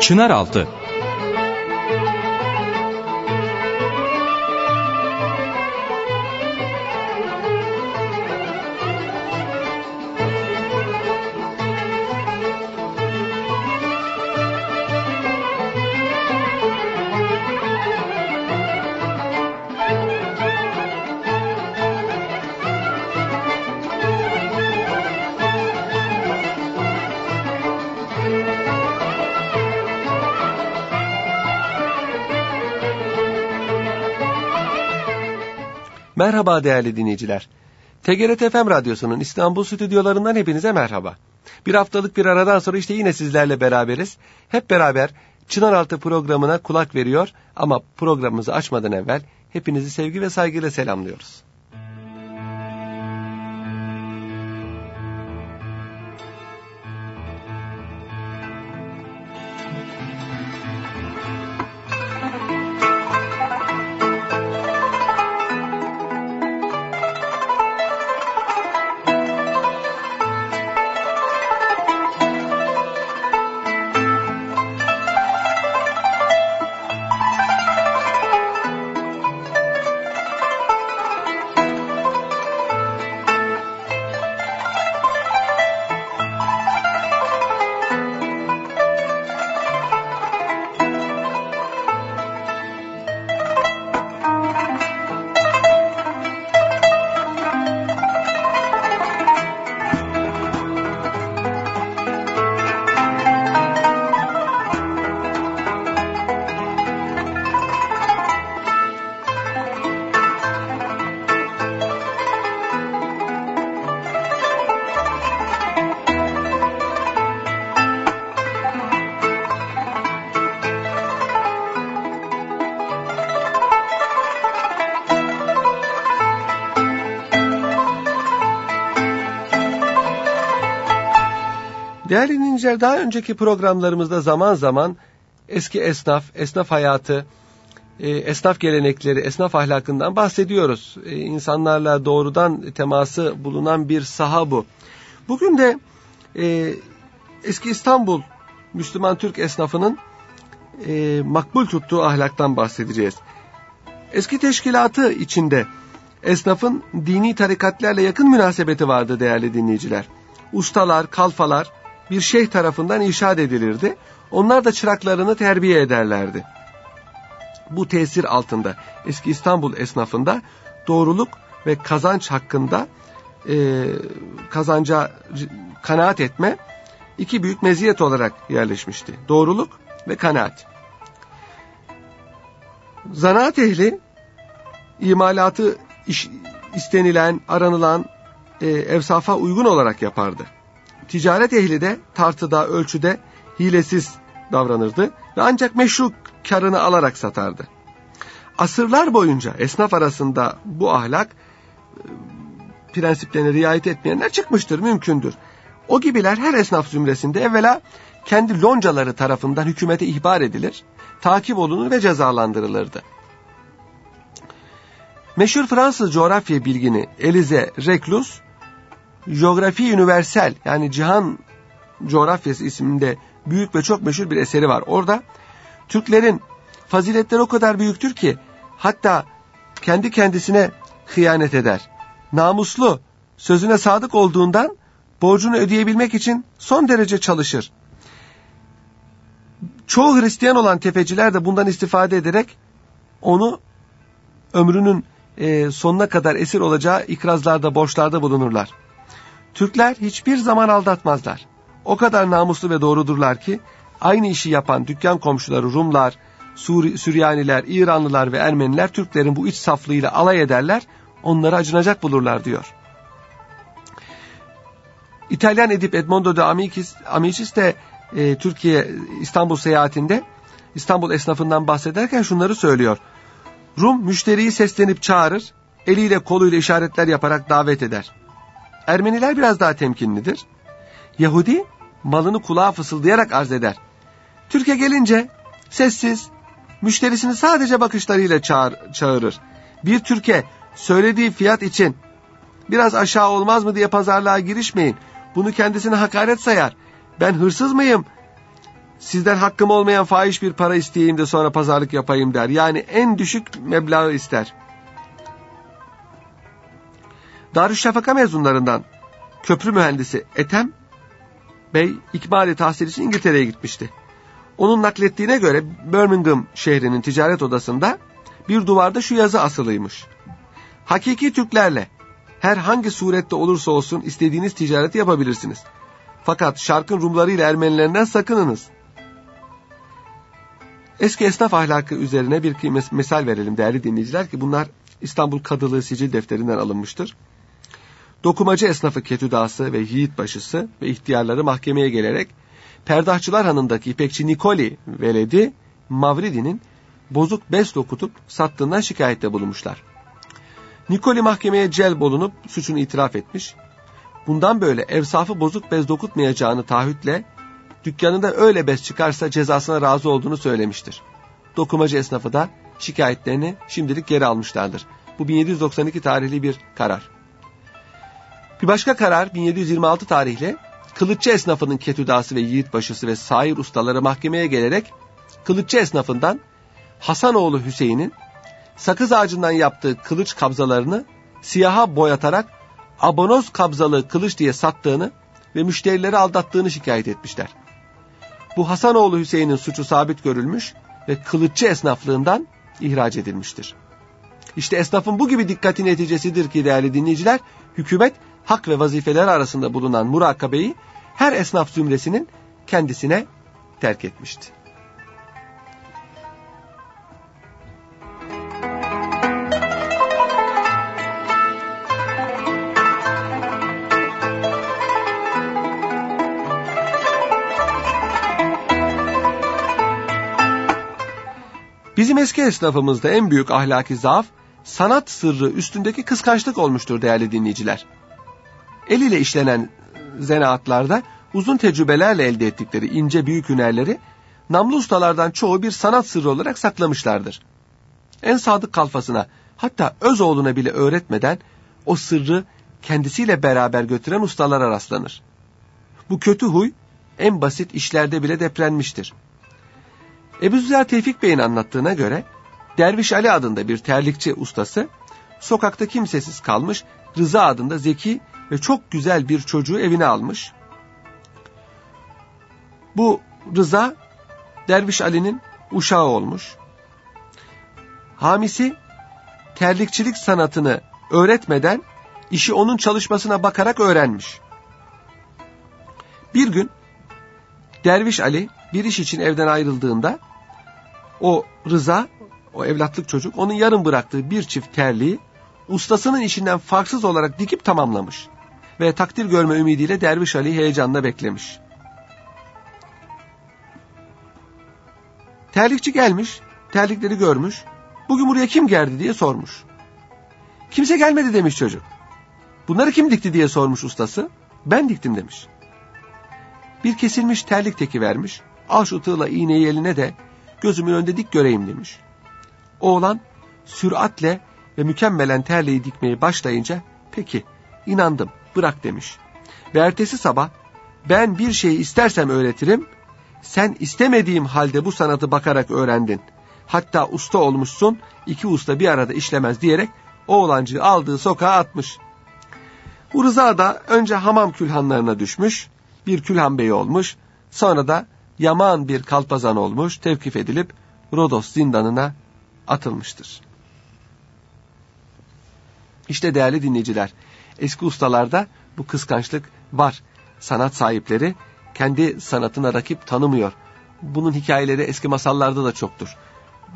Çınaraltı Merhaba değerli dinleyiciler. TGRT FM Radyosu'nun İstanbul stüdyolarından hepinize merhaba. Bir haftalık bir aradan sonra işte yine sizlerle beraberiz. Hep beraber Çınaraltı programına kulak veriyor ama programımızı açmadan evvel hepinizi sevgi ve saygıyla selamlıyoruz. Değerli dinleyiciler daha önceki programlarımızda zaman zaman eski esnaf, esnaf hayatı, e, esnaf gelenekleri, esnaf ahlakından bahsediyoruz. E, insanlarla doğrudan teması bulunan bir saha bu. Bugün de e, eski İstanbul Müslüman Türk esnafının makbul tuttuğu ahlaktan bahsedeceğiz. Eski teşkilatı içinde esnafın dini tarikatlerle yakın münasebeti vardı değerli dinleyiciler. Ustalar, kalfalar, bir şeyh tarafından inşaat edilirdi. Onlar da çıraklarını terbiye ederlerdi. Bu tesir altında eski İstanbul esnafında doğruluk ve kazanç hakkında e, kazanca kanaat etme iki büyük meziyet olarak yerleşmişti. Doğruluk ve kanaat. Zanaat ehli imalatı iş, istenilen, aranılan e, evsafa uygun olarak yapardı. Ticaret ehli de tartıda, ölçüde hilesiz davranırdı ve ancak meşru karını alarak satardı. Asırlar boyunca esnaf arasında bu ahlak e, prensiplerine riayet etmeyenler çıkmıştır, mümkündür. O gibiler her esnaf zümresinde evvela kendi loncaları tarafından hükümete ihbar edilir, takip olunur ve cezalandırılırdı. Meşhur Fransız coğrafya bilgini Elize Reclus, Geografi Universel yani Cihan Coğrafyası isminde büyük ve çok meşhur bir eseri var. Orada Türklerin faziletleri o kadar büyüktür ki hatta kendi kendisine hıyanet eder. Namuslu, sözüne sadık olduğundan borcunu ödeyebilmek için son derece çalışır. Çoğu Hristiyan olan tefeciler de bundan istifade ederek onu ömrünün e, sonuna kadar esir olacağı ikrazlarda, borçlarda bulunurlar. Türkler hiçbir zaman aldatmazlar. O kadar namuslu ve doğrudurlar ki aynı işi yapan dükkan komşuları Rumlar, Sur Süryaniler, İranlılar ve Ermeniler Türklerin bu iç saflığıyla alay ederler, onları acınacak bulurlar diyor. İtalyan edip Edmondo de Amicis, Amicis de e, Türkiye İstanbul seyahatinde İstanbul esnafından bahsederken şunları söylüyor. Rum müşteriyi seslenip çağırır, eliyle koluyla işaretler yaparak davet eder. Ermeniler biraz daha temkinlidir. Yahudi malını kulağa fısıldayarak arz eder. Türkiye gelince sessiz, müşterisini sadece bakışlarıyla çağır, çağırır. Bir Türkiye söylediği fiyat için biraz aşağı olmaz mı diye pazarlığa girişmeyin. Bunu kendisine hakaret sayar. Ben hırsız mıyım? Sizden hakkım olmayan fahiş bir para isteyeyim de sonra pazarlık yapayım der. Yani en düşük meblağı ister. Darüşşafaka mezunlarından köprü mühendisi Etem Bey ikmali tahsil için İngiltere'ye gitmişti. Onun naklettiğine göre Birmingham şehrinin ticaret odasında bir duvarda şu yazı asılıymış. Hakiki Türklerle herhangi surette olursa olsun istediğiniz ticareti yapabilirsiniz. Fakat şarkın Rumları ile Ermenilerinden sakınınız. Eski esnaf ahlakı üzerine bir mesal verelim değerli dinleyiciler ki bunlar İstanbul Kadılığı Sicil Defterinden alınmıştır. Dokumacı esnafı Ketüdası ve Yiğit Başısı ve ihtiyarları mahkemeye gelerek Perdahçılar Hanı'ndaki İpekçi Nikoli veledi Mavridi'nin bozuk bez dokutup sattığından şikayette bulunmuşlar. Nikoli mahkemeye celb olunup suçunu itiraf etmiş. Bundan böyle evsafı bozuk bez dokutmayacağını taahhütle dükkanında öyle bez çıkarsa cezasına razı olduğunu söylemiştir. Dokumacı esnafı da şikayetlerini şimdilik geri almışlardır. Bu 1792 tarihli bir karar. Bir başka karar 1726 tarihli kılıççı esnafının ketüdası ve yiğit başısı ve sair ustaları mahkemeye gelerek kılıççı esnafından Hasanoğlu Hüseyin'in sakız ağacından yaptığı kılıç kabzalarını siyaha boyatarak abonoz kabzalı kılıç diye sattığını ve müşterileri aldattığını şikayet etmişler. Bu Hasanoğlu Hüseyin'in suçu sabit görülmüş ve kılıççı esnaflığından ihraç edilmiştir. İşte esnafın bu gibi dikkati neticesidir ki değerli dinleyiciler, hükümet hak ve vazifeler arasında bulunan murakabeyi her esnaf zümresinin kendisine terk etmişti. Bizim eski esnafımızda en büyük ahlaki zaaf sanat sırrı üstündeki kıskançlık olmuştur değerli dinleyiciler. El ile işlenen zanaatlarda uzun tecrübelerle elde ettikleri ince büyük hünerleri namlu ustalardan çoğu bir sanat sırrı olarak saklamışlardır. En sadık kalfasına hatta öz oğluna bile öğretmeden o sırrı kendisiyle beraber götüren ustalara rastlanır. Bu kötü huy en basit işlerde bile deprenmiştir. Ebu Züzer Tevfik Bey'in anlattığına göre Derviş Ali adında bir terlikçi ustası sokakta kimsesiz kalmış Rıza adında zeki ve çok güzel bir çocuğu evine almış. Bu Rıza Derviş Ali'nin uşağı olmuş. Hamisi terlikçilik sanatını öğretmeden işi onun çalışmasına bakarak öğrenmiş. Bir gün Derviş Ali bir iş için evden ayrıldığında o Rıza, o evlatlık çocuk onun yarım bıraktığı bir çift terliği ustasının işinden farksız olarak dikip tamamlamış. Ve takdir görme ümidiyle Derviş Ali heyecanla beklemiş. Terlikçi gelmiş, terlikleri görmüş. Bugün buraya kim geldi diye sormuş. Kimse gelmedi demiş çocuk. Bunları kim dikti diye sormuş ustası. Ben diktim demiş. Bir kesilmiş terlik teki vermiş. Al şu tığla iğneyi eline de gözümün önünde dik göreyim demiş. Oğlan süratle ve mükemmelen terliği dikmeye başlayınca peki inandım bırak demiş. Ve ertesi sabah ben bir şeyi istersem öğretirim sen istemediğim halde bu sanatı bakarak öğrendin. Hatta usta olmuşsun iki usta bir arada işlemez diyerek oğlancığı aldığı sokağa atmış. Bu Rıza da önce hamam külhanlarına düşmüş, bir külhan beyi olmuş, sonra da yaman bir kalpazan olmuş, tevkif edilip Rodos zindanına atılmıştır. İşte değerli dinleyiciler, eski ustalarda bu kıskançlık var. Sanat sahipleri kendi sanatına rakip tanımıyor. Bunun hikayeleri eski masallarda da çoktur.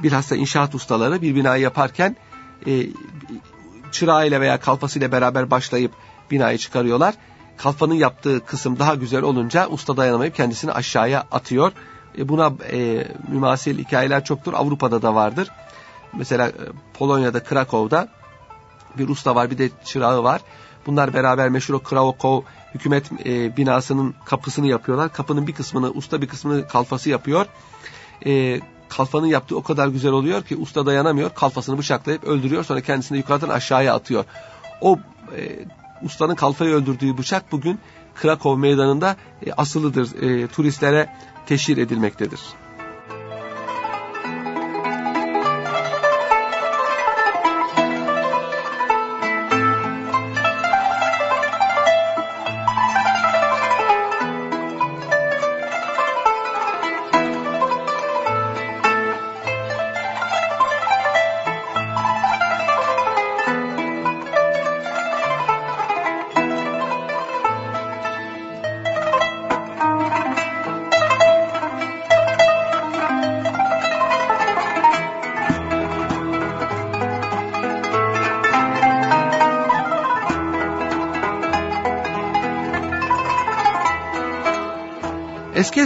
Bilhassa inşaat ustaları bir binayı yaparken e, çırağıyla veya kalfasıyla beraber başlayıp binayı çıkarıyorlar. Kalfanın yaptığı kısım daha güzel olunca usta dayanamayıp kendisini aşağıya atıyor. E, buna e, mümasil hikayeler çoktur. Avrupa'da da vardır. Mesela e, Polonya'da, Krakow'da bir usta var bir de çırağı var. Bunlar beraber meşhur o Krakow hükümet e, binasının kapısını yapıyorlar. Kapının bir kısmını usta bir kısmını kalfası yapıyor. E, kalfanın yaptığı o kadar güzel oluyor ki usta dayanamıyor. Kalfasını bıçaklayıp öldürüyor sonra kendisini yukarıdan aşağıya atıyor. O e, ustanın kalfayı öldürdüğü bıçak bugün Krakow meydanında e, asılıdır. E, turistlere teşhir edilmektedir.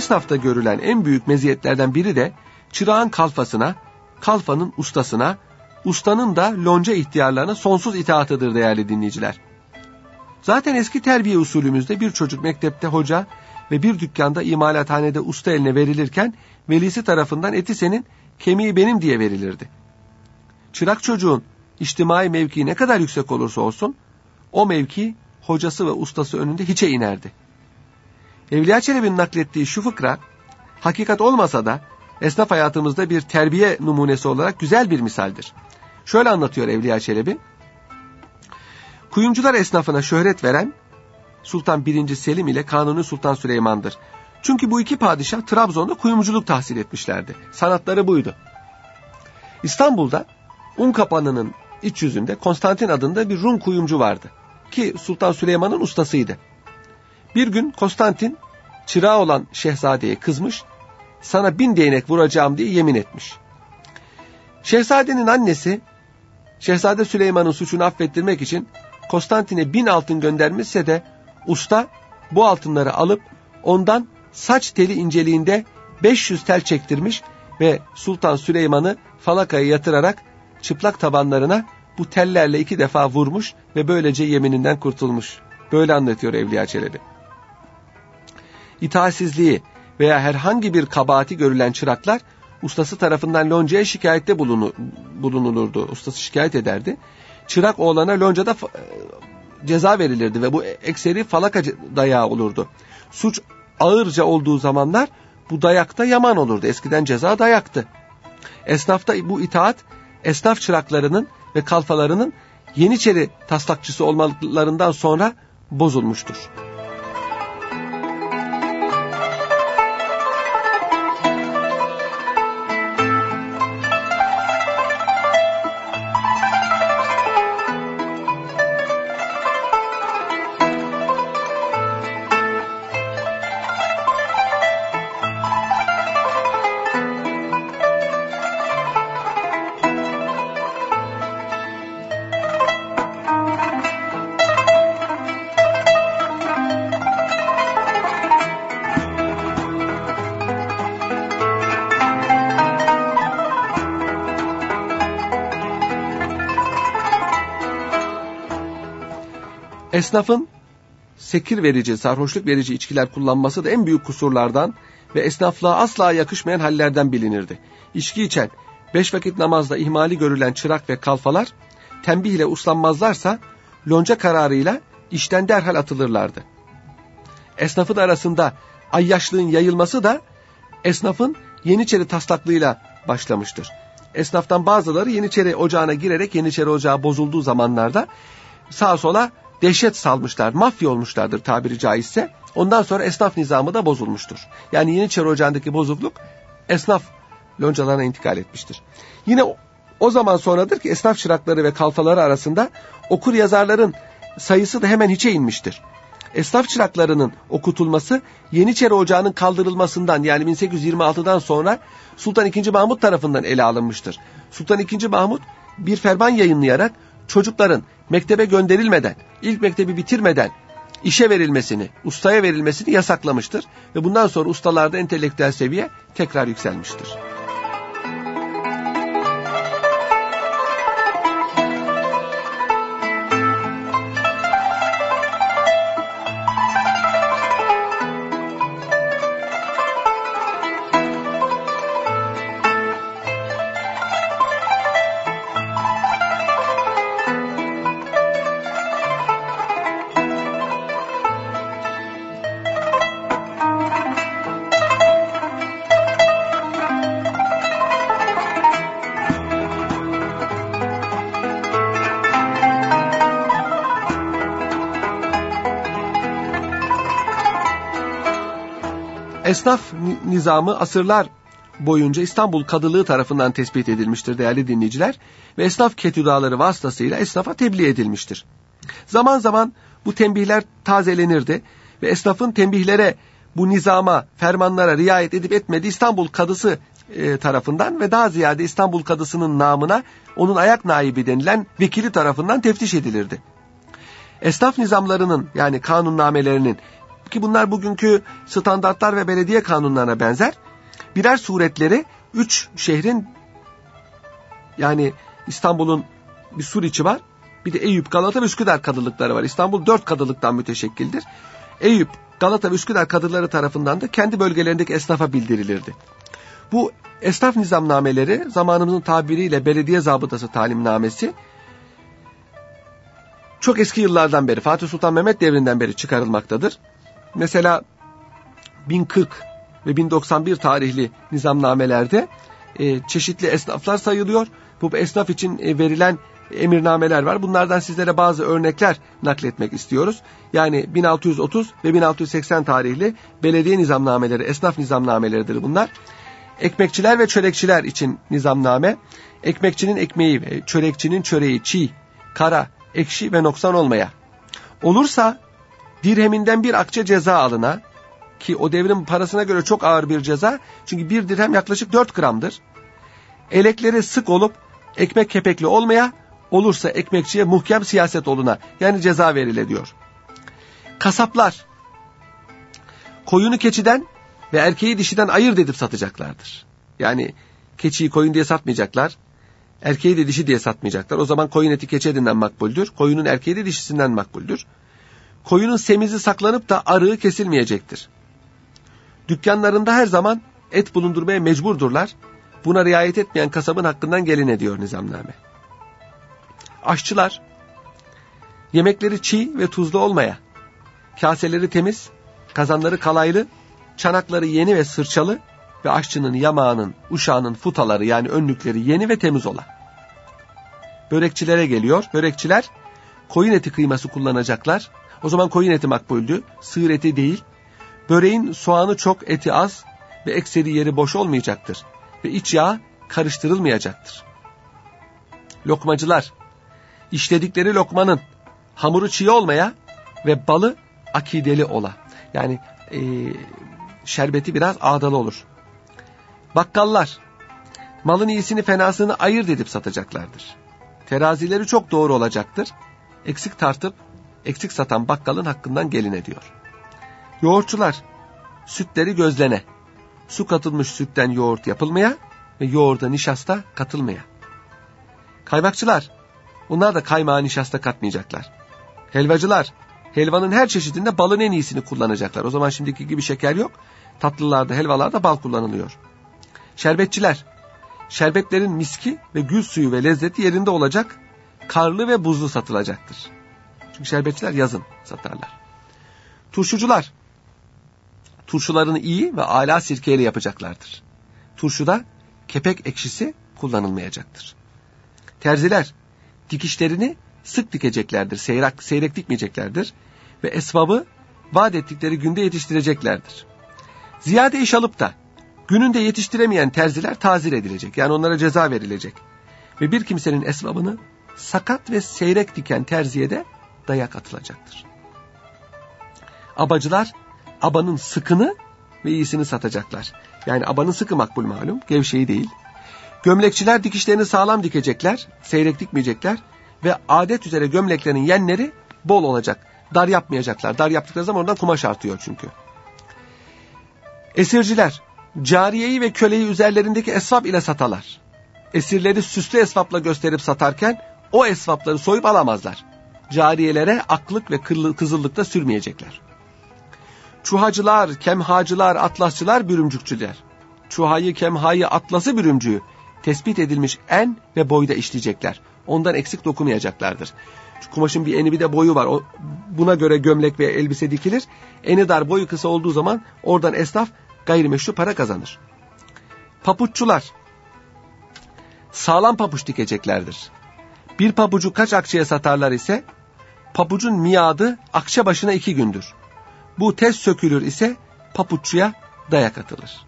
Esnafta görülen en büyük meziyetlerden biri de çırağın kalfasına, kalfanın ustasına, ustanın da lonca ihtiyarlarına sonsuz itaatıdır değerli dinleyiciler. Zaten eski terbiye usulümüzde bir çocuk mektepte hoca ve bir dükkanda imalathanede usta eline verilirken velisi tarafından eti senin, kemiği benim diye verilirdi. Çırak çocuğun içtimai mevkii ne kadar yüksek olursa olsun o mevki hocası ve ustası önünde hiçe inerdi. Evliya Çelebi'nin naklettiği şu fıkra, hakikat olmasa da esnaf hayatımızda bir terbiye numunesi olarak güzel bir misaldir. Şöyle anlatıyor Evliya Çelebi. Kuyumcular esnafına şöhret veren Sultan 1. Selim ile Kanuni Sultan Süleyman'dır. Çünkü bu iki padişah Trabzon'da kuyumculuk tahsil etmişlerdi. Sanatları buydu. İstanbul'da Un Kapanı'nın iç yüzünde Konstantin adında bir Rum kuyumcu vardı. Ki Sultan Süleyman'ın ustasıydı. Bir gün Konstantin çırağı olan şehzadeye kızmış, sana bin değnek vuracağım diye yemin etmiş. Şehzadenin annesi, Şehzade Süleyman'ın suçunu affettirmek için Konstantin'e bin altın göndermişse de usta bu altınları alıp ondan saç teli inceliğinde 500 tel çektirmiş ve Sultan Süleyman'ı falakaya yatırarak çıplak tabanlarına bu tellerle iki defa vurmuş ve böylece yemininden kurtulmuş. Böyle anlatıyor Evliya Çelebi itaatsizliği veya herhangi bir kabahati görülen çıraklar ustası tarafından loncaya şikayette bulunulurdu. Ustası şikayet ederdi. Çırak oğlana loncada ceza verilirdi ve bu ekseri falaka dayağı olurdu. Suç ağırca olduğu zamanlar bu dayakta yaman olurdu. Eskiden ceza dayaktı. Esnafta bu itaat esnaf çıraklarının ve kalfalarının Yeniçeri taslakçısı olmalarından sonra bozulmuştur. Esnafın sekir verici, sarhoşluk verici içkiler kullanması da en büyük kusurlardan ve esnaflığa asla yakışmayan hallerden bilinirdi. İçki içen, beş vakit namazda ihmali görülen çırak ve kalfalar, tembih ile uslanmazlarsa lonca kararıyla işten derhal atılırlardı. Esnafın arasında ayyaşlığın yayılması da esnafın Yeniçeri taslaklığıyla başlamıştır. Esnaftan bazıları Yeniçeri ocağına girerek Yeniçeri ocağı bozulduğu zamanlarda sağa sola dehşet salmışlar, mafya olmuşlardır tabiri caizse. Ondan sonra esnaf nizamı da bozulmuştur. Yani Yeniçeri Ocağı'ndaki bozukluk esnaf loncalarına intikal etmiştir. Yine o zaman sonradır ki esnaf çırakları ve kalfaları arasında okur yazarların sayısı da hemen hiçe inmiştir. Esnaf çıraklarının okutulması Yeniçeri Ocağı'nın kaldırılmasından yani 1826'dan sonra Sultan II. Mahmut tarafından ele alınmıştır. Sultan II. Mahmut bir ferman yayınlayarak çocukların mektebe gönderilmeden, ilk mektebi bitirmeden işe verilmesini, ustaya verilmesini yasaklamıştır. Ve bundan sonra ustalarda entelektüel seviye tekrar yükselmiştir. Esnaf nizamı asırlar boyunca İstanbul Kadılığı tarafından tespit edilmiştir değerli dinleyiciler ve esnaf ketüdaları vasıtasıyla esnafa tebliğ edilmiştir. Zaman zaman bu tembihler tazelenirdi ve esnafın tembihlere bu nizama, fermanlara riayet edip etmediği İstanbul Kadısı e, tarafından ve daha ziyade İstanbul Kadısı'nın namına onun ayak naibi denilen vekili tarafından teftiş edilirdi. Esnaf nizamlarının yani kanunnamelerinin ki bunlar bugünkü standartlar ve belediye kanunlarına benzer birer suretleri üç şehrin yani İstanbul'un bir Suriçi var bir de Eyüp, Galata ve Üsküdar kadılıkları var. İstanbul dört kadılıktan müteşekkildir. Eyüp, Galata ve Üsküdar kadıları tarafından da kendi bölgelerindeki esnafa bildirilirdi. Bu esnaf nizamnameleri zamanımızın tabiriyle belediye zabıtası talimnamesi çok eski yıllardan beri Fatih Sultan Mehmet devrinden beri çıkarılmaktadır. Mesela 1040 ve 1091 tarihli nizamnamelerde e, çeşitli esnaflar sayılıyor. Bu esnaf için e, verilen emirnameler var. Bunlardan sizlere bazı örnekler nakletmek istiyoruz. Yani 1630 ve 1680 tarihli belediye nizamnameleri, esnaf nizamnameleridir bunlar. Ekmekçiler ve çörekçiler için nizamname, ekmekçinin ekmeği ve çörekçinin çöreği çiğ, kara, ekşi ve noksan olmaya. Olursa dirheminden bir akçe ceza alına ki o devrin parasına göre çok ağır bir ceza çünkü bir dirhem yaklaşık 4 gramdır. Elekleri sık olup ekmek kepekli olmaya olursa ekmekçiye muhkem siyaset oluna yani ceza verile diyor. Kasaplar koyunu keçiden ve erkeği dişiden ayırt edip satacaklardır. Yani keçiyi koyun diye satmayacaklar. Erkeği de dişi diye satmayacaklar. O zaman koyun eti keçi etinden makbuldür. Koyunun erkeği de dişisinden makbuldür. Koyunun semizi saklanıp da arığı kesilmeyecektir. Dükkanlarında her zaman et bulundurmaya mecburdurlar. Buna riayet etmeyen kasabın hakkından gelin ediyor nizamname. Aşçılar yemekleri çiğ ve tuzlu olmaya, kaseleri temiz, kazanları kalaylı, çanakları yeni ve sırçalı ve aşçının yamağının, uşağının futaları yani önlükleri yeni ve temiz ola. Börekçilere geliyor. Börekçiler koyun eti kıyması kullanacaklar. O zaman koyun eti makbuldü, sığır eti değil. Böreğin soğanı çok, eti az ve ekseri yeri boş olmayacaktır. Ve iç yağ karıştırılmayacaktır. Lokmacılar işledikleri lokmanın hamuru çiğ olmaya ve balı akideli ola. Yani e, şerbeti biraz ağdalı olur. Bakkallar malın iyisini fenasını ayırt edip satacaklardır. Terazileri çok doğru olacaktır. Eksik tartıp eksik satan bakkalın hakkından gelin ediyor. Yoğurtçular sütleri gözlene, su katılmış sütten yoğurt yapılmaya ve yoğurda nişasta katılmaya. Kaymakçılar Bunlar da kaymağı nişasta katmayacaklar. Helvacılar helvanın her çeşidinde balın en iyisini kullanacaklar. O zaman şimdiki gibi şeker yok. Tatlılarda, helvalarda bal kullanılıyor. Şerbetçiler şerbetlerin miski ve gül suyu ve lezzeti yerinde olacak. Karlı ve buzlu satılacaktır. Çünkü şerbetçiler yazın satarlar. Turşucular turşularını iyi ve ala sirkeyle yapacaklardır. Turşuda kepek ekşisi kullanılmayacaktır. Terziler dikişlerini sık dikeceklerdir. Seyrek, seyrek dikmeyeceklerdir. Ve esvabı vaat ettikleri günde yetiştireceklerdir. Ziyade iş alıp da gününde yetiştiremeyen terziler tazir edilecek. Yani onlara ceza verilecek. Ve bir kimsenin esvabını sakat ve seyrek diken terziye de dayak atılacaktır. Abacılar abanın sıkını ve iyisini satacaklar. Yani abanın sıkı makbul malum, gevşeyi değil. Gömlekçiler dikişlerini sağlam dikecekler, seyrek dikmeyecekler ve adet üzere gömleklerin yenleri bol olacak. Dar yapmayacaklar. Dar yaptıkları zaman oradan kumaş artıyor çünkü. Esirciler cariyeyi ve köleyi üzerlerindeki esvap ile satarlar. Esirleri süslü esvapla gösterip satarken o esvapları soyup alamazlar. Cariyelere aklık ve kızıllıkta sürmeyecekler. Çuhacılar, kemhacılar, atlasçılar, bürümcükçüler. Çuhayı, kemhayı, atlası, bürümcüğü tespit edilmiş en ve boyda işleyecekler. Ondan eksik dokumayacaklardır. Şu kumaşın bir eni bir de boyu var. O, buna göre gömlek ve elbise dikilir. Eni dar boyu kısa olduğu zaman oradan esnaf gayrimeşru para kazanır. Papuççular sağlam papuç dikeceklerdir. Bir pabucu kaç akçeye satarlar ise papucun miadı akçe başına iki gündür. Bu tez sökülür ise papuççuya dayak atılır.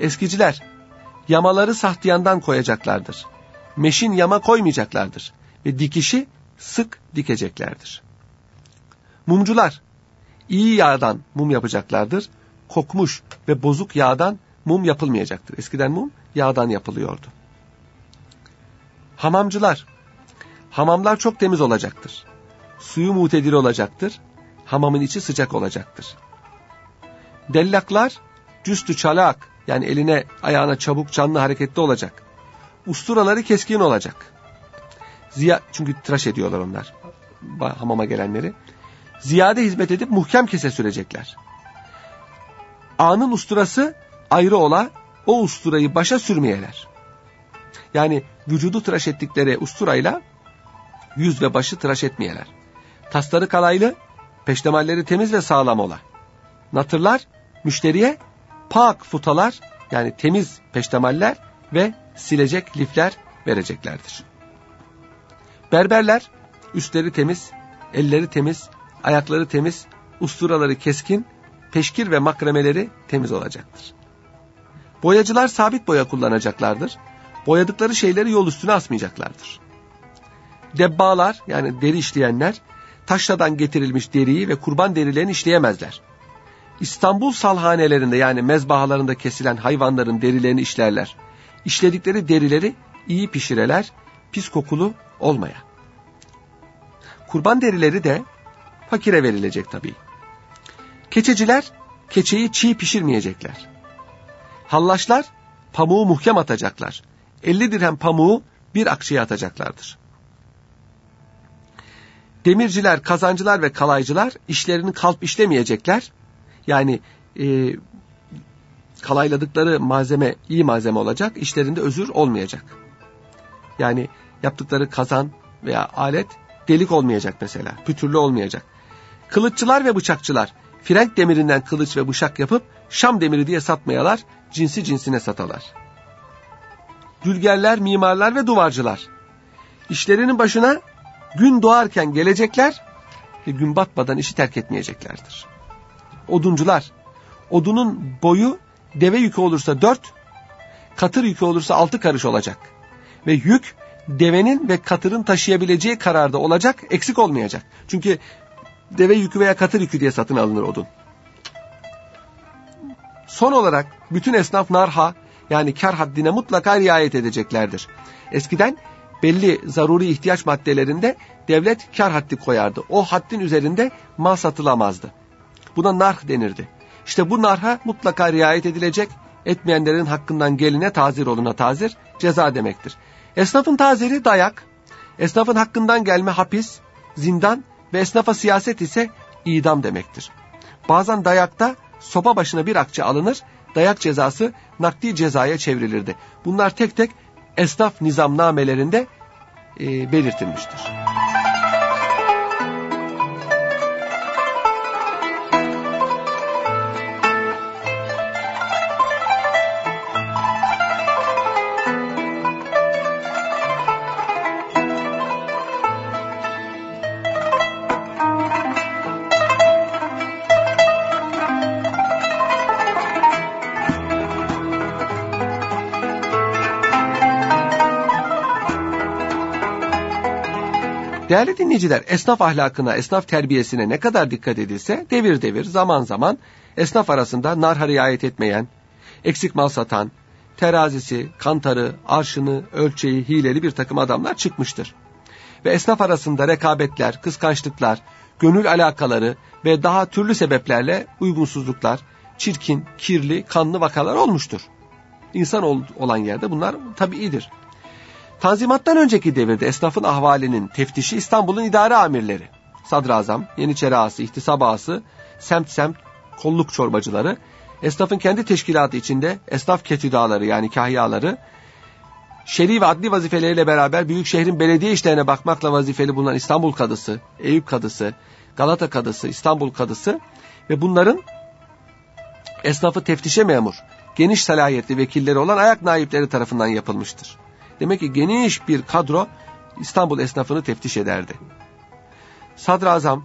Eskiciler yamaları sahtiyandan koyacaklardır. Meşin yama koymayacaklardır ve dikişi sık dikeceklerdir. Mumcular iyi yağdan mum yapacaklardır. Kokmuş ve bozuk yağdan mum yapılmayacaktır. Eskiden mum yağdan yapılıyordu. Hamamcılar hamamlar çok temiz olacaktır. Suyu mutedil olacaktır. Hamamın içi sıcak olacaktır. Dellaklar cüstü çalak yani eline ayağına çabuk canlı hareketli olacak. Usturaları keskin olacak. Ziya, çünkü tıraş ediyorlar onlar hamama gelenleri. Ziyade hizmet edip muhkem kese sürecekler. Ağının usturası ayrı ola o usturayı başa sürmeyeler. Yani vücudu tıraş ettikleri usturayla yüz ve başı tıraş etmeyeler. Tasları kalaylı, peştemalleri temiz ve sağlam ola. Natırlar müşteriye pak futalar yani temiz peştemaller ve silecek lifler vereceklerdir. Berberler üstleri temiz, elleri temiz, ayakları temiz, usturaları keskin, peşkir ve makremeleri temiz olacaktır. Boyacılar sabit boya kullanacaklardır. Boyadıkları şeyleri yol üstüne asmayacaklardır. Debbalar yani deri işleyenler taşladan getirilmiş deriyi ve kurban derilerini işleyemezler. İstanbul salhanelerinde yani mezbahalarında kesilen hayvanların derilerini işlerler. İşledikleri derileri iyi pişireler, pis kokulu olmaya. Kurban derileri de fakire verilecek tabii. Keçeciler keçeyi çiğ pişirmeyecekler. Hallaşlar pamuğu muhkem atacaklar. 50 dirhem pamuğu bir akçeye atacaklardır. Demirciler, kazancılar ve kalaycılar işlerini kalp işlemeyecekler. Yani e, kalayladıkları malzeme iyi malzeme olacak, işlerinde özür olmayacak. Yani yaptıkları kazan veya alet delik olmayacak mesela, pütürlü olmayacak. Kılıççılar ve bıçakçılar frenk demirinden kılıç ve bıçak yapıp Şam demiri diye satmayalar, cinsi cinsine satalar. Dülgerler, mimarlar ve duvarcılar. İşlerinin başına gün doğarken gelecekler ve gün batmadan işi terk etmeyeceklerdir. Oduncular, odunun boyu deve yükü olursa dört, katır yükü olursa altı karış olacak. Ve yük devenin ve katırın taşıyabileceği kararda olacak, eksik olmayacak. Çünkü deve yükü veya katır yükü diye satın alınır odun. Son olarak bütün esnaf narha yani kar haddine mutlaka riayet edeceklerdir. Eskiden belli zaruri ihtiyaç maddelerinde devlet kar haddi koyardı. O haddin üzerinde mal satılamazdı. Buna narh denirdi. İşte bu narha mutlaka riayet edilecek. Etmeyenlerin hakkından geline tazir oluna tazir ceza demektir. Esnafın taziri dayak, esnafın hakkından gelme hapis, zindan ve esnafa siyaset ise idam demektir. Bazen dayakta sopa başına bir akçe alınır, dayak cezası nakdi cezaya çevrilirdi. Bunlar tek tek esnaf nizamnamelerinde e, belirtilmiştir. Değerli dinleyiciler, esnaf ahlakına, esnaf terbiyesine ne kadar dikkat edilse devir devir, zaman zaman esnaf arasında narha riayet etmeyen, eksik mal satan, terazisi, kantarı, arşını, ölçeği, hileli bir takım adamlar çıkmıştır. Ve esnaf arasında rekabetler, kıskançlıklar, gönül alakaları ve daha türlü sebeplerle uygunsuzluklar, çirkin, kirli, kanlı vakalar olmuştur. İnsan olan yerde bunlar tabiidir. Tanzimattan önceki devirde esnafın ahvalinin teftişi İstanbul'un idare amirleri, sadrazam, yeniçeri ağası, ihtisap ağası, semt semt kolluk çorbacıları, esnafın kendi teşkilatı içinde esnaf ketüdaları yani kahyaları, şer'i ve adli vazifeleriyle beraber büyük şehrin belediye işlerine bakmakla vazifeli bulunan İstanbul Kadısı, Eyüp Kadısı, Galata Kadısı, İstanbul Kadısı ve bunların esnafı teftişe memur, geniş salahiyetli vekilleri olan ayak naipleri tarafından yapılmıştır. Demek ki geniş bir kadro İstanbul esnafını teftiş ederdi. Sadrazam,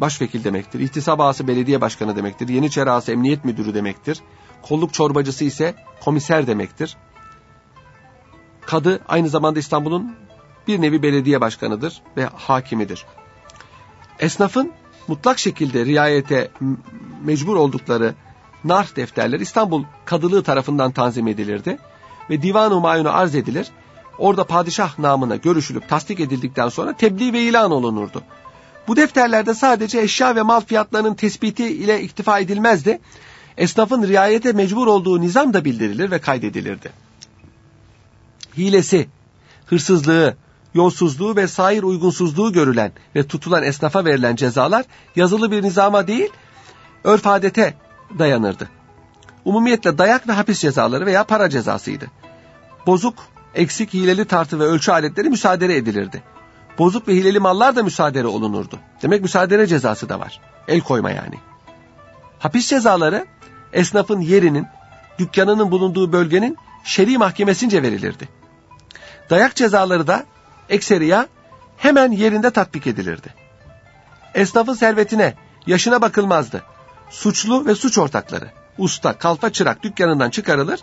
başvekil demektir. İhtisap ağası belediye başkanı demektir. Yeniçeri ağası emniyet müdürü demektir. Kolluk çorbacısı ise komiser demektir. Kadı aynı zamanda İstanbul'un bir nevi belediye başkanıdır ve hakimidir. Esnafın mutlak şekilde riayete mecbur oldukları nar defterler İstanbul Kadılığı tarafından tanzim edilirdi ve divan-ı mayunu arz edilir. Orada padişah namına görüşülüp tasdik edildikten sonra tebliğ ve ilan olunurdu. Bu defterlerde sadece eşya ve mal fiyatlarının tespiti ile iktifa edilmezdi. Esnafın riayete mecbur olduğu nizam da bildirilir ve kaydedilirdi. Hilesi, hırsızlığı, yolsuzluğu ve sair uygunsuzluğu görülen ve tutulan esnafa verilen cezalar yazılı bir nizama değil, örf adete dayanırdı. Umumiyetle dayak ve hapis cezaları veya para cezasıydı. Bozuk, eksik, hileli tartı ve ölçü aletleri müsaade edilirdi. Bozuk ve hileli mallar da müsaade olunurdu. Demek müsaade cezası da var. El koyma yani. Hapis cezaları esnafın yerinin, dükkanının bulunduğu bölgenin şer'i mahkemesince verilirdi. Dayak cezaları da ekseriya hemen yerinde tatbik edilirdi. Esnafın servetine, yaşına bakılmazdı. Suçlu ve suç ortakları, usta, kalfa çırak dükkanından çıkarılır,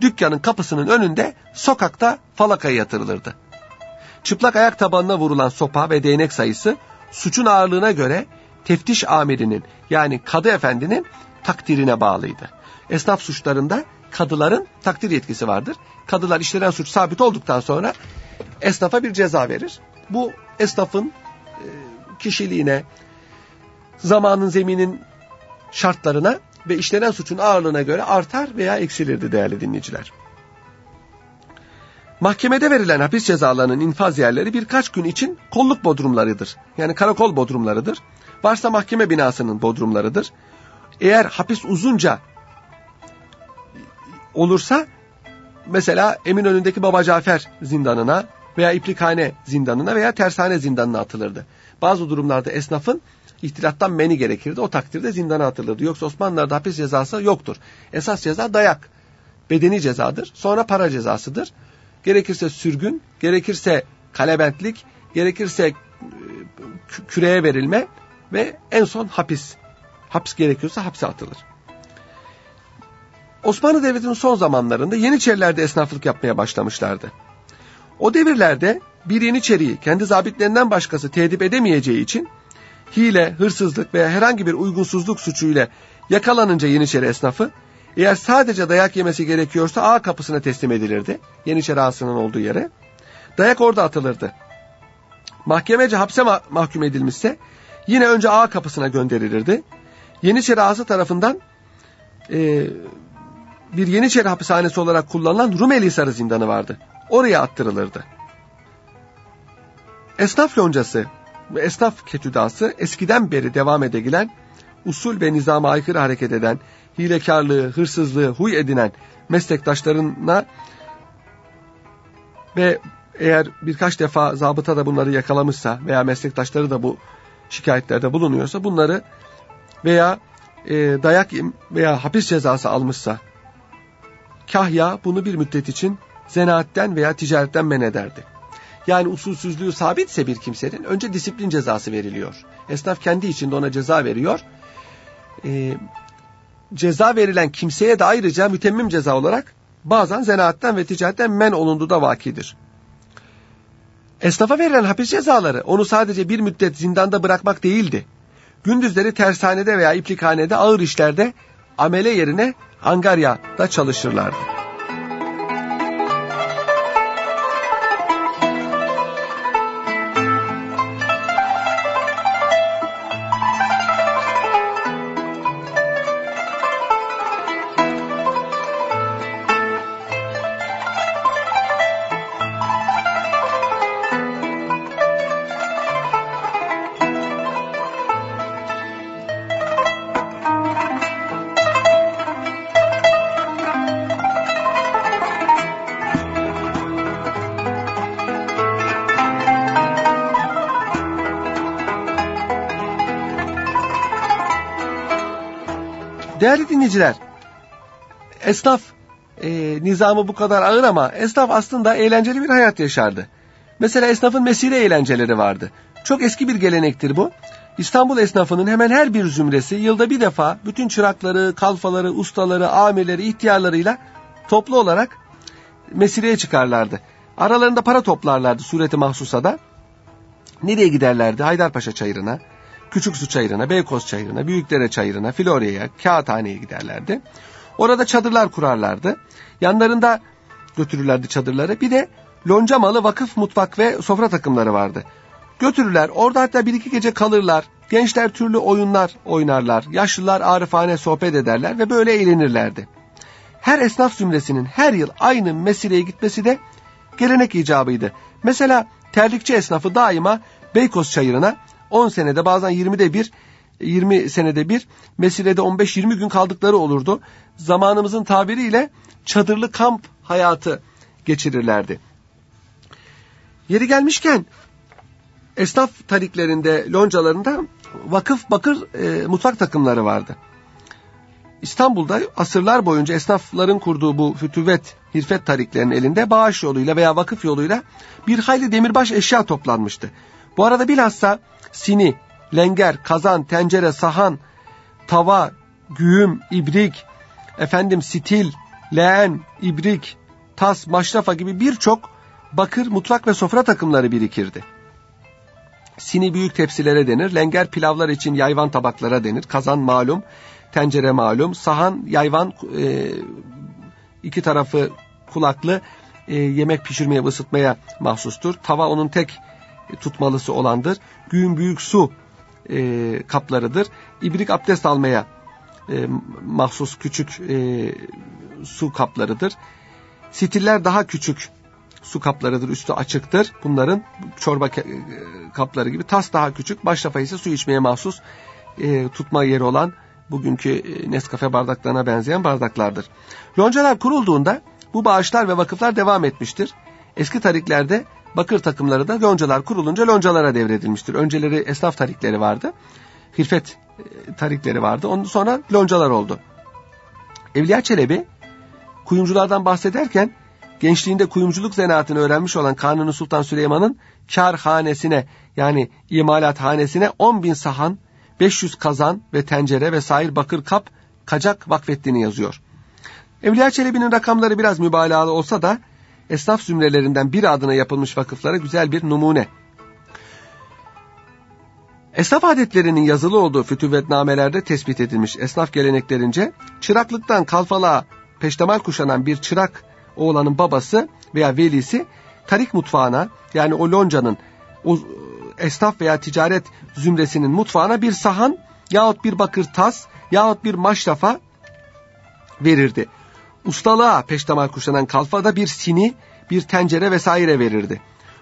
dükkanın kapısının önünde sokakta falakaya yatırılırdı. Çıplak ayak tabanına vurulan sopa ve değnek sayısı suçun ağırlığına göre teftiş amirinin yani kadı efendinin takdirine bağlıydı. Esnaf suçlarında kadıların takdir yetkisi vardır. Kadılar işlenen suç sabit olduktan sonra esnafa bir ceza verir. Bu esnafın e, kişiliğine, zamanın zeminin şartlarına ve işlenen suçun ağırlığına göre artar veya eksilirdi değerli dinleyiciler. Mahkemede verilen hapis cezalarının infaz yerleri birkaç gün için kolluk bodrumlarıdır. Yani karakol bodrumlarıdır. Varsa mahkeme binasının bodrumlarıdır. Eğer hapis uzunca olursa mesela Eminönü'ndeki Baba Cafer zindanına veya İplikhane zindanına veya Tersane zindanına atılırdı. Bazı durumlarda esnafın ihtilattan meni gerekirdi. O takdirde zindana atılırdı. Yoksa Osmanlılar'da hapis cezası yoktur. Esas ceza dayak. Bedeni cezadır. Sonra para cezasıdır. Gerekirse sürgün, gerekirse kalebentlik, gerekirse e, küreye verilme ve en son hapis. Hapis gerekiyorsa hapse atılır. Osmanlı Devleti'nin son zamanlarında Yeniçerilerde esnaflık yapmaya başlamışlardı. O devirlerde bir Yeniçeriyi kendi zabitlerinden başkası tedip edemeyeceği için hile, hırsızlık veya herhangi bir uygunsuzluk suçuyla yakalanınca Yeniçeri esnafı eğer sadece dayak yemesi gerekiyorsa A kapısına teslim edilirdi. Yeniçeri ağasının olduğu yere. Dayak orada atılırdı. Mahkemece hapse ma mahkum edilmişse yine önce A kapısına gönderilirdi. Yeniçeri ağası tarafından e, bir Yeniçeri hapishanesi olarak kullanılan Rumeli Hisarı zindanı vardı. Oraya attırılırdı. Esnaf yoncası ve esnaf ketüdası eskiden beri devam edegilen, usul ve nizama aykırı hareket eden, hilekarlığı, hırsızlığı huy edinen meslektaşlarına ve eğer birkaç defa zabıta da bunları yakalamışsa veya meslektaşları da bu şikayetlerde bulunuyorsa bunları veya e, dayak veya hapis cezası almışsa kahya bunu bir müddet için zenaatten veya ticaretten men ederdi. Yani usulsüzlüğü sabitse bir kimsenin önce disiplin cezası veriliyor. Esnaf kendi içinde ona ceza veriyor. E, ceza verilen kimseye de ayrıca mütemmim ceza olarak bazen zenaatten ve ticaretten men olunduğu da vakidir. Esnafa verilen hapis cezaları onu sadece bir müddet zindanda bırakmak değildi. Gündüzleri tersanede veya iplikhanede ağır işlerde amele yerine angaryada çalışırlardı. Değerli dinleyiciler, esnaf e, nizamı bu kadar ağır ama esnaf aslında eğlenceli bir hayat yaşardı. Mesela esnafın mesire eğlenceleri vardı. Çok eski bir gelenektir bu. İstanbul esnafının hemen her bir zümresi yılda bir defa bütün çırakları, kalfaları, ustaları, amirleri, ihtiyarlarıyla toplu olarak mesireye çıkarlardı. Aralarında para toplarlardı sureti mahsusa da. Nereye giderlerdi? Haydarpaşa çayırına, Küçük Su çayırına, Beykoz çayırına, Büyükdere çayırına, Florya'ya, Kağıthane'ye giderlerdi. Orada çadırlar kurarlardı. Yanlarında götürürlerdi çadırları. Bir de lonca malı vakıf mutfak ve sofra takımları vardı. Götürürler. Orada hatta bir iki gece kalırlar. Gençler türlü oyunlar oynarlar. Yaşlılar arifane sohbet ederler ve böyle eğlenirlerdi. Her esnaf zümresinin her yıl aynı mesileye gitmesi de gelenek icabıydı. Mesela terlikçi esnafı daima Beykoz çayırına 10 senede bazen 20'de bir 20 senede bir mesilede 15-20 gün kaldıkları olurdu. Zamanımızın tabiriyle çadırlı kamp hayatı geçirirlerdi. Yeri gelmişken esnaf tariklerinde, loncalarında vakıf bakır e, mutfak takımları vardı. İstanbul'da asırlar boyunca esnafların kurduğu bu fütüvet, hirfet tariklerinin elinde bağış yoluyla veya vakıf yoluyla bir hayli demirbaş eşya toplanmıştı. Bu arada bilhassa sini, lenger, kazan, tencere, sahan, tava, güğüm, ibrik, efendim stil, leğen, ibrik, tas, maşrafa gibi birçok bakır, mutfak ve sofra takımları birikirdi. Sini büyük tepsilere denir, lenger pilavlar için yayvan tabaklara denir, kazan malum, tencere malum, sahan yayvan e, iki tarafı kulaklı e, yemek pişirmeye ısıtmaya mahsustur. Tava onun tek tutmalısı olandır. Güğün büyük su e, kaplarıdır. İbrik abdest almaya e, mahsus küçük e, su kaplarıdır. Stiller daha küçük su kaplarıdır, üstü açıktır. Bunların çorba e, kapları gibi tas daha küçük, baş rafa ise su içmeye mahsus e, tutma yeri olan bugünkü e, Nescafe bardaklarına benzeyen bardaklardır. Loncalar kurulduğunda bu bağışlar ve vakıflar devam etmiştir. Eski tariklerde bakır takımları da loncalar kurulunca loncalara devredilmiştir. Önceleri esnaf tarikleri vardı. Hirfet e, tarikleri vardı. Ondan sonra loncalar oldu. Evliya Çelebi kuyumculardan bahsederken gençliğinde kuyumculuk zanaatını öğrenmiş olan Kanuni Sultan Süleyman'ın kar hanesine yani imalat hanesine 10 bin sahan, 500 kazan ve tencere ve sair bakır kap kacak vakfettiğini yazıyor. Evliya Çelebi'nin rakamları biraz mübalağalı olsa da esnaf zümrelerinden bir adına yapılmış vakıflara güzel bir numune. Esnaf adetlerinin yazılı olduğu fütüvvetnamelerde tespit edilmiş esnaf geleneklerince çıraklıktan kalfalığa peştemal kuşanan bir çırak oğlanın babası veya velisi tarik mutfağına yani o loncanın o esnaf veya ticaret zümresinin mutfağına bir sahan yahut bir bakır tas yahut bir maşrafa verirdi. Ustalığa peştemal kuşanan kalfa da bir sini, bir tencere vesaire verirdi.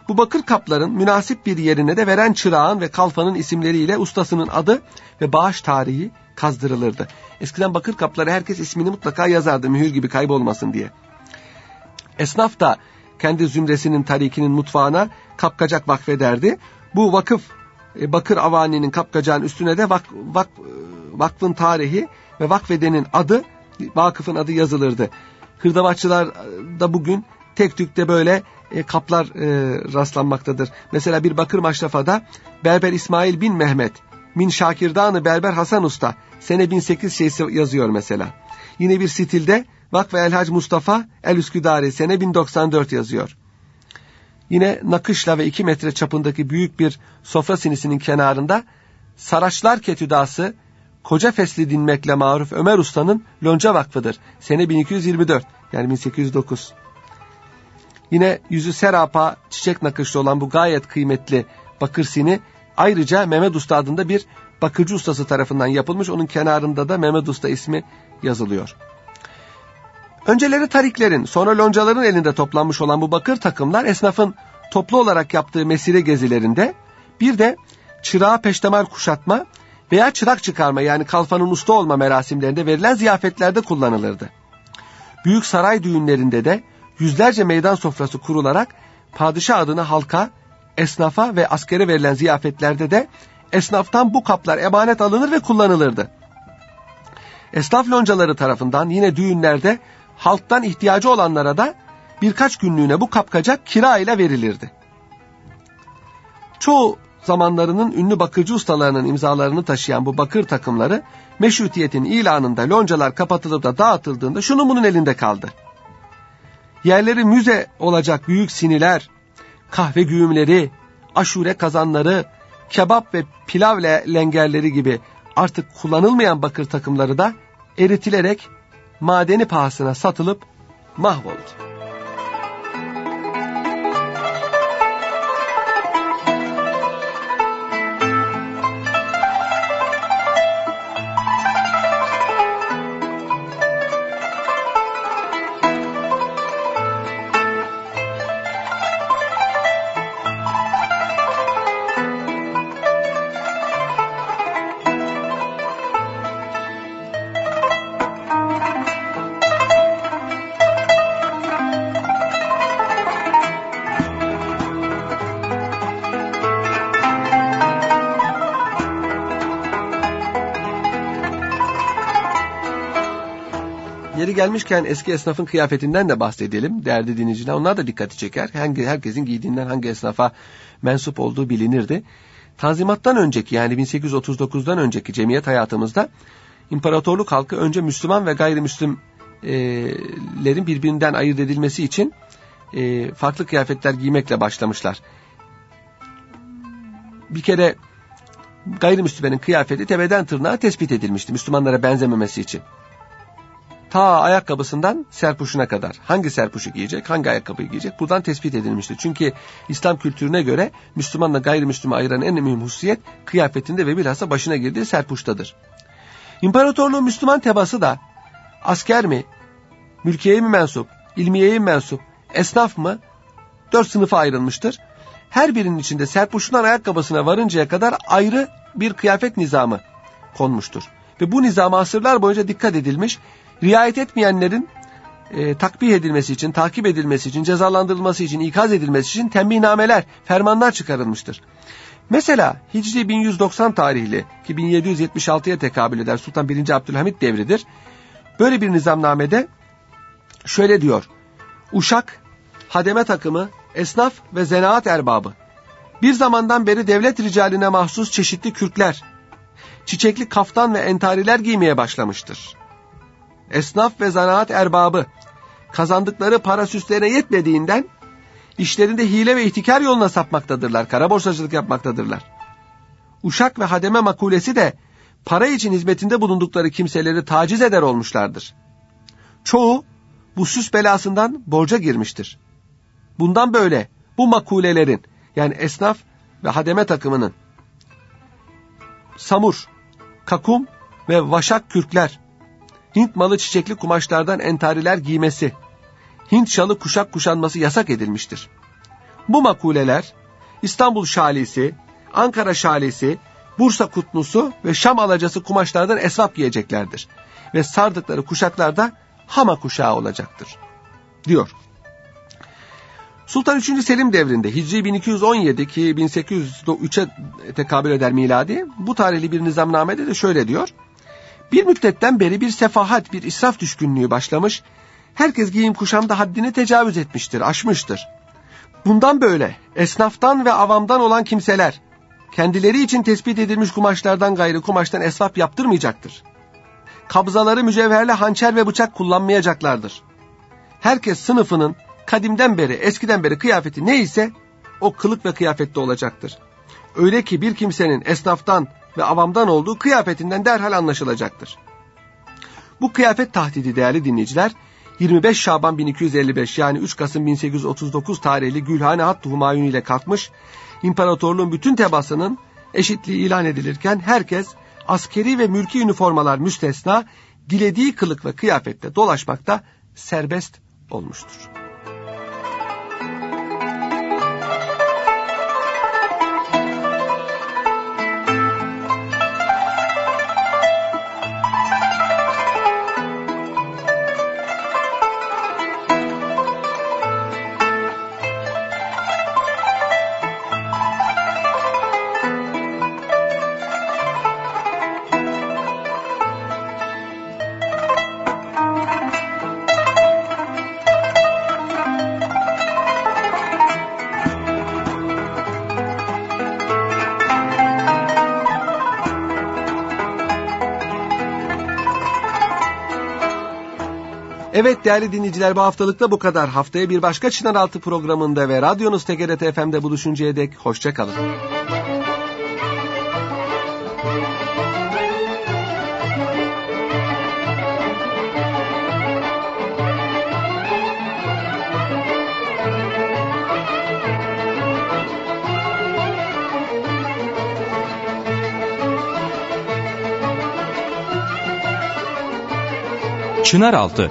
Bu bakır kapların münasip bir yerine de veren çırağın ve kalfanın isimleriyle ustasının adı ve bağış tarihi kazdırılırdı. Eskiden bakır kapları herkes ismini mutlaka yazardı mühür gibi kaybolmasın diye. Esnaf da kendi zümresinin tarikinin mutfağına kapkacak vakfederdi. Bu vakıf e, bakır avaninin kapkacağın üstüne de vak, vak, vakfın tarihi ve vakfedenin adı vakıfın adı yazılırdı. Hırdavatçılar da bugün tek tükte böyle e, kaplar e, rastlanmaktadır. Mesela bir bakır maşrafada Berber İsmail bin Mehmet, Min Şakirdanı Berber Hasan Usta, sene 1008 şeysi yazıyor mesela. Yine bir stilde Vakfe Elhac Mustafa El Üsküdari sene 1094 yazıyor. Yine nakışla ve 2 metre çapındaki büyük bir sofra sinisinin kenarında Saraçlar Ketüdası Koca Fesli dinmekle maruf Ömer Usta'nın Lonca Vakfı'dır. Sene 1224 yani 1809. Yine yüzü serapa çiçek nakışlı olan bu gayet kıymetli bakır sini ayrıca Mehmet Usta adında bir bakırcı ustası tarafından yapılmış. Onun kenarında da Mehmet Usta ismi yazılıyor. Önceleri tariklerin sonra loncaların elinde toplanmış olan bu bakır takımlar esnafın toplu olarak yaptığı mesire gezilerinde bir de çırağı peştemal kuşatma veya çırak çıkarma yani kalfanın usta olma merasimlerinde verilen ziyafetlerde kullanılırdı. Büyük saray düğünlerinde de yüzlerce meydan sofrası kurularak padişah adına halka, esnafa ve askere verilen ziyafetlerde de esnaftan bu kaplar emanet alınır ve kullanılırdı. Esnaf loncaları tarafından yine düğünlerde halktan ihtiyacı olanlara da birkaç günlüğüne bu kapkacak kira ile verilirdi. Çoğu zamanlarının ünlü bakırcı ustalarının imzalarını taşıyan bu bakır takımları meşrutiyetin ilanında loncalar kapatılıp da dağıtıldığında şunun bunun elinde kaldı. Yerleri müze olacak büyük siniler, kahve güğümleri, aşure kazanları, kebap ve pilav lengerleri gibi artık kullanılmayan bakır takımları da eritilerek madeni pahasına satılıp mahvoldu. Gelmişken eski esnafın kıyafetinden de bahsedelim değerli dinleyiciler. Onlar da dikkati çeker. Hangi, herkesin giydiğinden hangi esnafa mensup olduğu bilinirdi. Tanzimattan önceki yani 1839'dan önceki cemiyet hayatımızda imparatorluk halkı önce Müslüman ve gayrimüslimlerin birbirinden ayırt edilmesi için e, farklı kıyafetler giymekle başlamışlar. Bir kere gayrimüslimenin kıyafeti tepeden tırnağa tespit edilmişti Müslümanlara benzememesi için. Ta ayakkabısından serpuşuna kadar hangi serpuşu giyecek, hangi ayakkabıyı giyecek buradan tespit edilmiştir. Çünkü İslam kültürüne göre Müslümanla gayrimüslimi ayıran en mühim hususiyet kıyafetinde ve bilhassa başına girdiği serpuştadır. İmparatorluğun Müslüman tebası da asker mi, mülkiyeye mi mensup, ilmiyeye mi mensup, esnaf mı dört sınıfa ayrılmıştır. Her birinin içinde serpuşundan ayakkabısına varıncaya kadar ayrı bir kıyafet nizamı konmuştur. Ve bu nizama asırlar boyunca dikkat edilmiş riayet etmeyenlerin e, takbih edilmesi için, takip edilmesi için, cezalandırılması için, ikaz edilmesi için tembihnameler, fermanlar çıkarılmıştır. Mesela Hicri 1190 tarihli ki 1776'ya tekabül eder Sultan 1. Abdülhamit devridir. Böyle bir nizamnamede şöyle diyor. Uşak, hademe takımı, esnaf ve zenaat erbabı. Bir zamandan beri devlet ricaline mahsus çeşitli kürkler, çiçekli kaftan ve entariler giymeye başlamıştır esnaf ve zanaat erbabı kazandıkları para süslerine yetmediğinden işlerinde hile ve ihtikar yoluna sapmaktadırlar. Kara borsacılık yapmaktadırlar. Uşak ve hademe makulesi de para için hizmetinde bulundukları kimseleri taciz eder olmuşlardır. Çoğu bu süs belasından borca girmiştir. Bundan böyle bu makulelerin yani esnaf ve hademe takımının samur, kakum ve vaşak kürkler Hint malı çiçekli kumaşlardan entariler giymesi, Hint şalı kuşak kuşanması yasak edilmiştir. Bu makuleler İstanbul şalisi, Ankara şalisi, Bursa kutlusu ve Şam alacası kumaşlardan esvap giyeceklerdir. Ve sardıkları kuşaklarda hama kuşağı olacaktır. Diyor. Sultan 3. Selim devrinde Hicri 1217 ki 1803'e tekabül eder miladi bu tarihli bir nizamnamede de şöyle diyor. Bir müddetten beri bir sefahat, bir israf düşkünlüğü başlamış. Herkes giyim kuşamda haddini tecavüz etmiştir, aşmıştır. Bundan böyle esnaftan ve avamdan olan kimseler kendileri için tespit edilmiş kumaşlardan gayrı kumaştan esvap yaptırmayacaktır. Kabzaları mücevherle hançer ve bıçak kullanmayacaklardır. Herkes sınıfının kadimden beri, eskiden beri kıyafeti neyse o kılık ve kıyafette olacaktır. Öyle ki bir kimsenin esnaftan ve avamdan olduğu kıyafetinden derhal anlaşılacaktır. Bu kıyafet tahdidi değerli dinleyiciler 25 Şaban 1255 yani 3 Kasım 1839 tarihli Gülhane Hattı Humayun ile kalkmış, imparatorluğun bütün tebasının eşitliği ilan edilirken herkes askeri ve mülki üniformalar müstesna dilediği kılık ve kıyafette dolaşmakta serbest olmuştur. Evet değerli dinleyiciler bu haftalıkta bu kadar. Haftaya bir başka Çınaraltı programında ve radyonuz TGRT FM'de buluşuncaya dek hoşçakalın. Çınaraltı